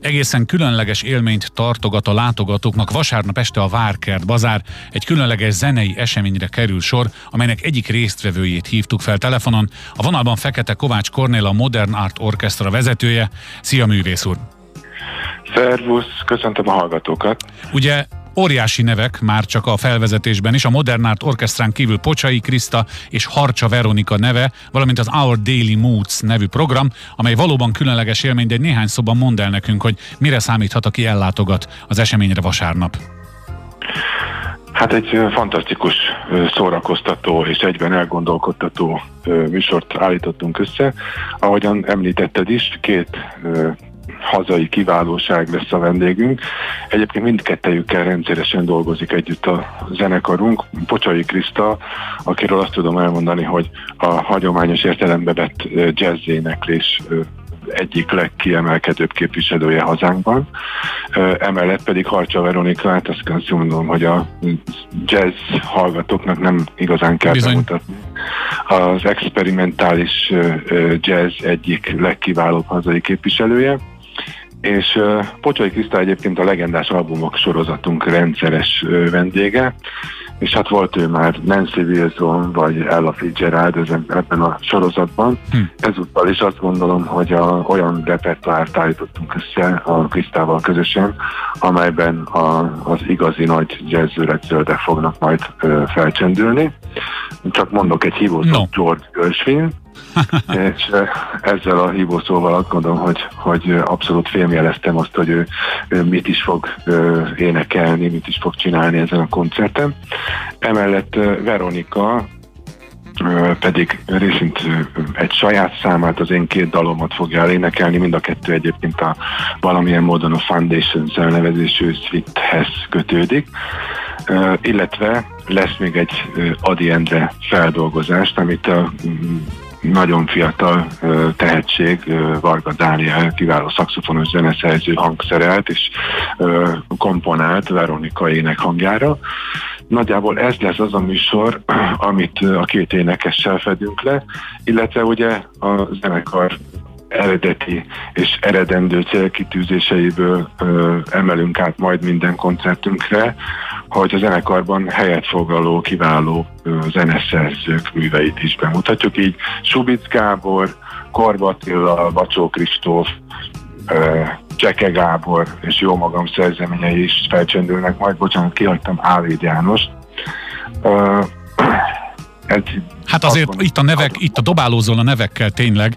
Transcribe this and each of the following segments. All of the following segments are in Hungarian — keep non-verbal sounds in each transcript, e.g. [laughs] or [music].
Egészen különleges élményt tartogat a látogatóknak vasárnap este a Várkert Bazár. Egy különleges zenei eseményre kerül sor, amelynek egyik résztvevőjét hívtuk fel telefonon. A vonalban Fekete Kovács Kornél a Modern Art Orchestra vezetője. Szia művész úr! Szervusz, köszöntöm a hallgatókat! Ugye Óriási nevek már csak a felvezetésben is, a Modern Art Orchestrán kívül Pocsai Kriszta és Harcsa Veronika neve, valamint az Our Daily Moods nevű program, amely valóban különleges élmény, de egy néhány szóban mondd el nekünk, hogy mire számíthat, aki ellátogat az eseményre vasárnap. Hát egy fantasztikus, szórakoztató és egyben elgondolkodtató műsort állítottunk össze. Ahogyan említetted is, két hazai kiválóság lesz a vendégünk. Egyébként mindkettejükkel rendszeresen dolgozik együtt a zenekarunk. Pocsai Kriszta, akiről azt tudom elmondani, hogy a hagyományos értelembe vett jazzéneklés egyik legkiemelkedőbb képviselője hazánkban. Emellett pedig Harcsa Veronikát, azt kell mondom, hogy a jazz hallgatóknak nem igazán kell Bizony. bemutatni. Az experimentális jazz egyik legkiválóbb hazai képviselője és uh, Pocsai Kriszta egyébként a legendás albumok sorozatunk rendszeres uh, vendége, és hát volt ő már Nancy Wilson vagy Ella Fitzgerald ezen, ebben a sorozatban. Hm. Ezúttal is azt gondolom, hogy a, olyan repertoárt állítottunk össze a Krisztával közösen, amelyben a, az igazi nagy jazzőrek fognak majd ö, felcsendülni. Csak mondok egy hívót, no. George Gershwin, [laughs] és ezzel a hívószóval azt gondolom, hogy, hogy abszolút félmjeleztem azt, hogy ő, ő mit is fog énekelni, mit is fog csinálni ezen a koncerten. Emellett Veronika pedig részint egy saját számát, az én két dalomat fogja elénekelni, mind a kettő egyébként a valamilyen módon a Foundation elnevezésű suite kötődik, illetve lesz még egy Adi Endre feldolgozást, amit a nagyon fiatal tehetség, Varga Dániel, kiváló szakszofonos zeneszerző hangszerelt és komponált Veronika ének hangjára. Nagyjából ez lesz az a műsor, [clears throat] amit a két énekessel fedünk le, illetve ugye a zenekar eredeti és eredendő célkitűzéseiből ö, emelünk át majd minden koncertünkre, hogy a zenekarban helyet foglaló kiváló zeneszerzők műveit is bemutatjuk. Így Subic Gábor, Korbatilla, Bacsó Kristóf, Cseke Gábor és jó magam szerzeményei is felcsendülnek, majd bocsánat, kihagytam Ávéd János. [clears throat] Hát azért itt a nevek, itt a dobálózol a nevekkel tényleg,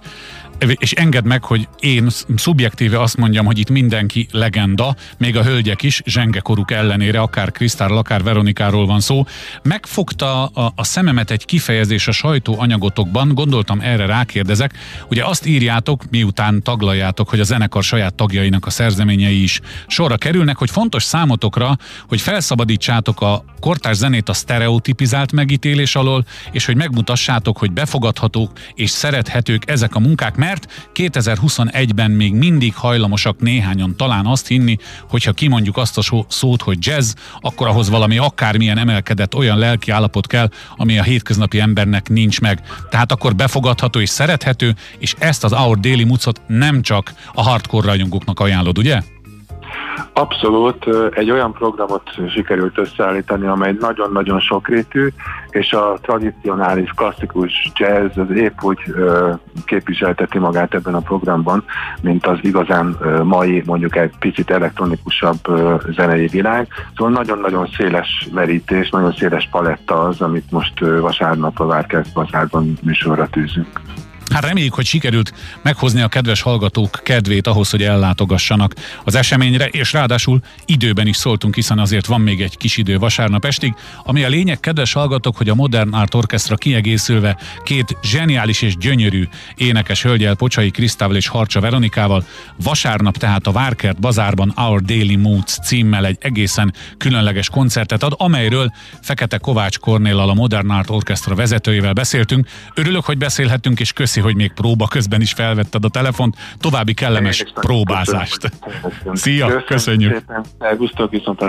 és engedd meg, hogy én szubjektíve azt mondjam, hogy itt mindenki legenda, még a hölgyek is, zsengekoruk ellenére, akár Krisztárral, akár Veronikáról van szó. Megfogta a, a szememet egy kifejezés a sajtóanyagotokban, gondoltam erre rákérdezek. Ugye azt írjátok, miután taglaljátok, hogy a zenekar saját tagjainak a szerzeményei is sorra kerülnek, hogy fontos számotokra, hogy felszabadítsátok a kortárs zenét a sztereotipizált megítélés alól, és hogy megmutassátok, hogy befogadhatók és szerethetők ezek a munkák, mert 2021-ben még mindig hajlamosak néhányan talán azt hinni, hogyha kimondjuk azt a szót, hogy jazz, akkor ahhoz valami akármilyen emelkedett olyan lelki állapot kell, ami a hétköznapi embernek nincs meg. Tehát akkor befogadható és szerethető, és ezt az Our Daily Mucot nem csak a hardcore rajongóknak ajánlod, ugye? Abszolút, egy olyan programot sikerült összeállítani, amely nagyon-nagyon sokrétű, és a tradicionális, klasszikus jazz az épp úgy képviselteti magát ebben a programban, mint az igazán mai, mondjuk egy picit elektronikusabb zenei világ. Szóval nagyon-nagyon széles merítés, nagyon széles paletta az, amit most vasárnap a Várkert Bazárban műsorra tűzünk. Hát reméljük, hogy sikerült meghozni a kedves hallgatók kedvét ahhoz, hogy ellátogassanak az eseményre, és ráadásul időben is szóltunk, hiszen azért van még egy kis idő vasárnap estig. Ami a lényeg, kedves hallgatók, hogy a Modern Art Orchestra kiegészülve két zseniális és gyönyörű énekes hölgyel, Pocsai Krisztával és Harcsa Veronikával vasárnap tehát a Várkert bazárban Our Daily Moods címmel egy egészen különleges koncertet ad, amelyről Fekete Kovács Kornéllal a Modern Art Orchestra vezetőjével beszéltünk. Örülök, hogy beszélhettünk, és köszi, hogy még próba közben is felvetted a telefont. További kellemes próbázást. Szia, köszönjük! Szépen. Elgusztok, viszont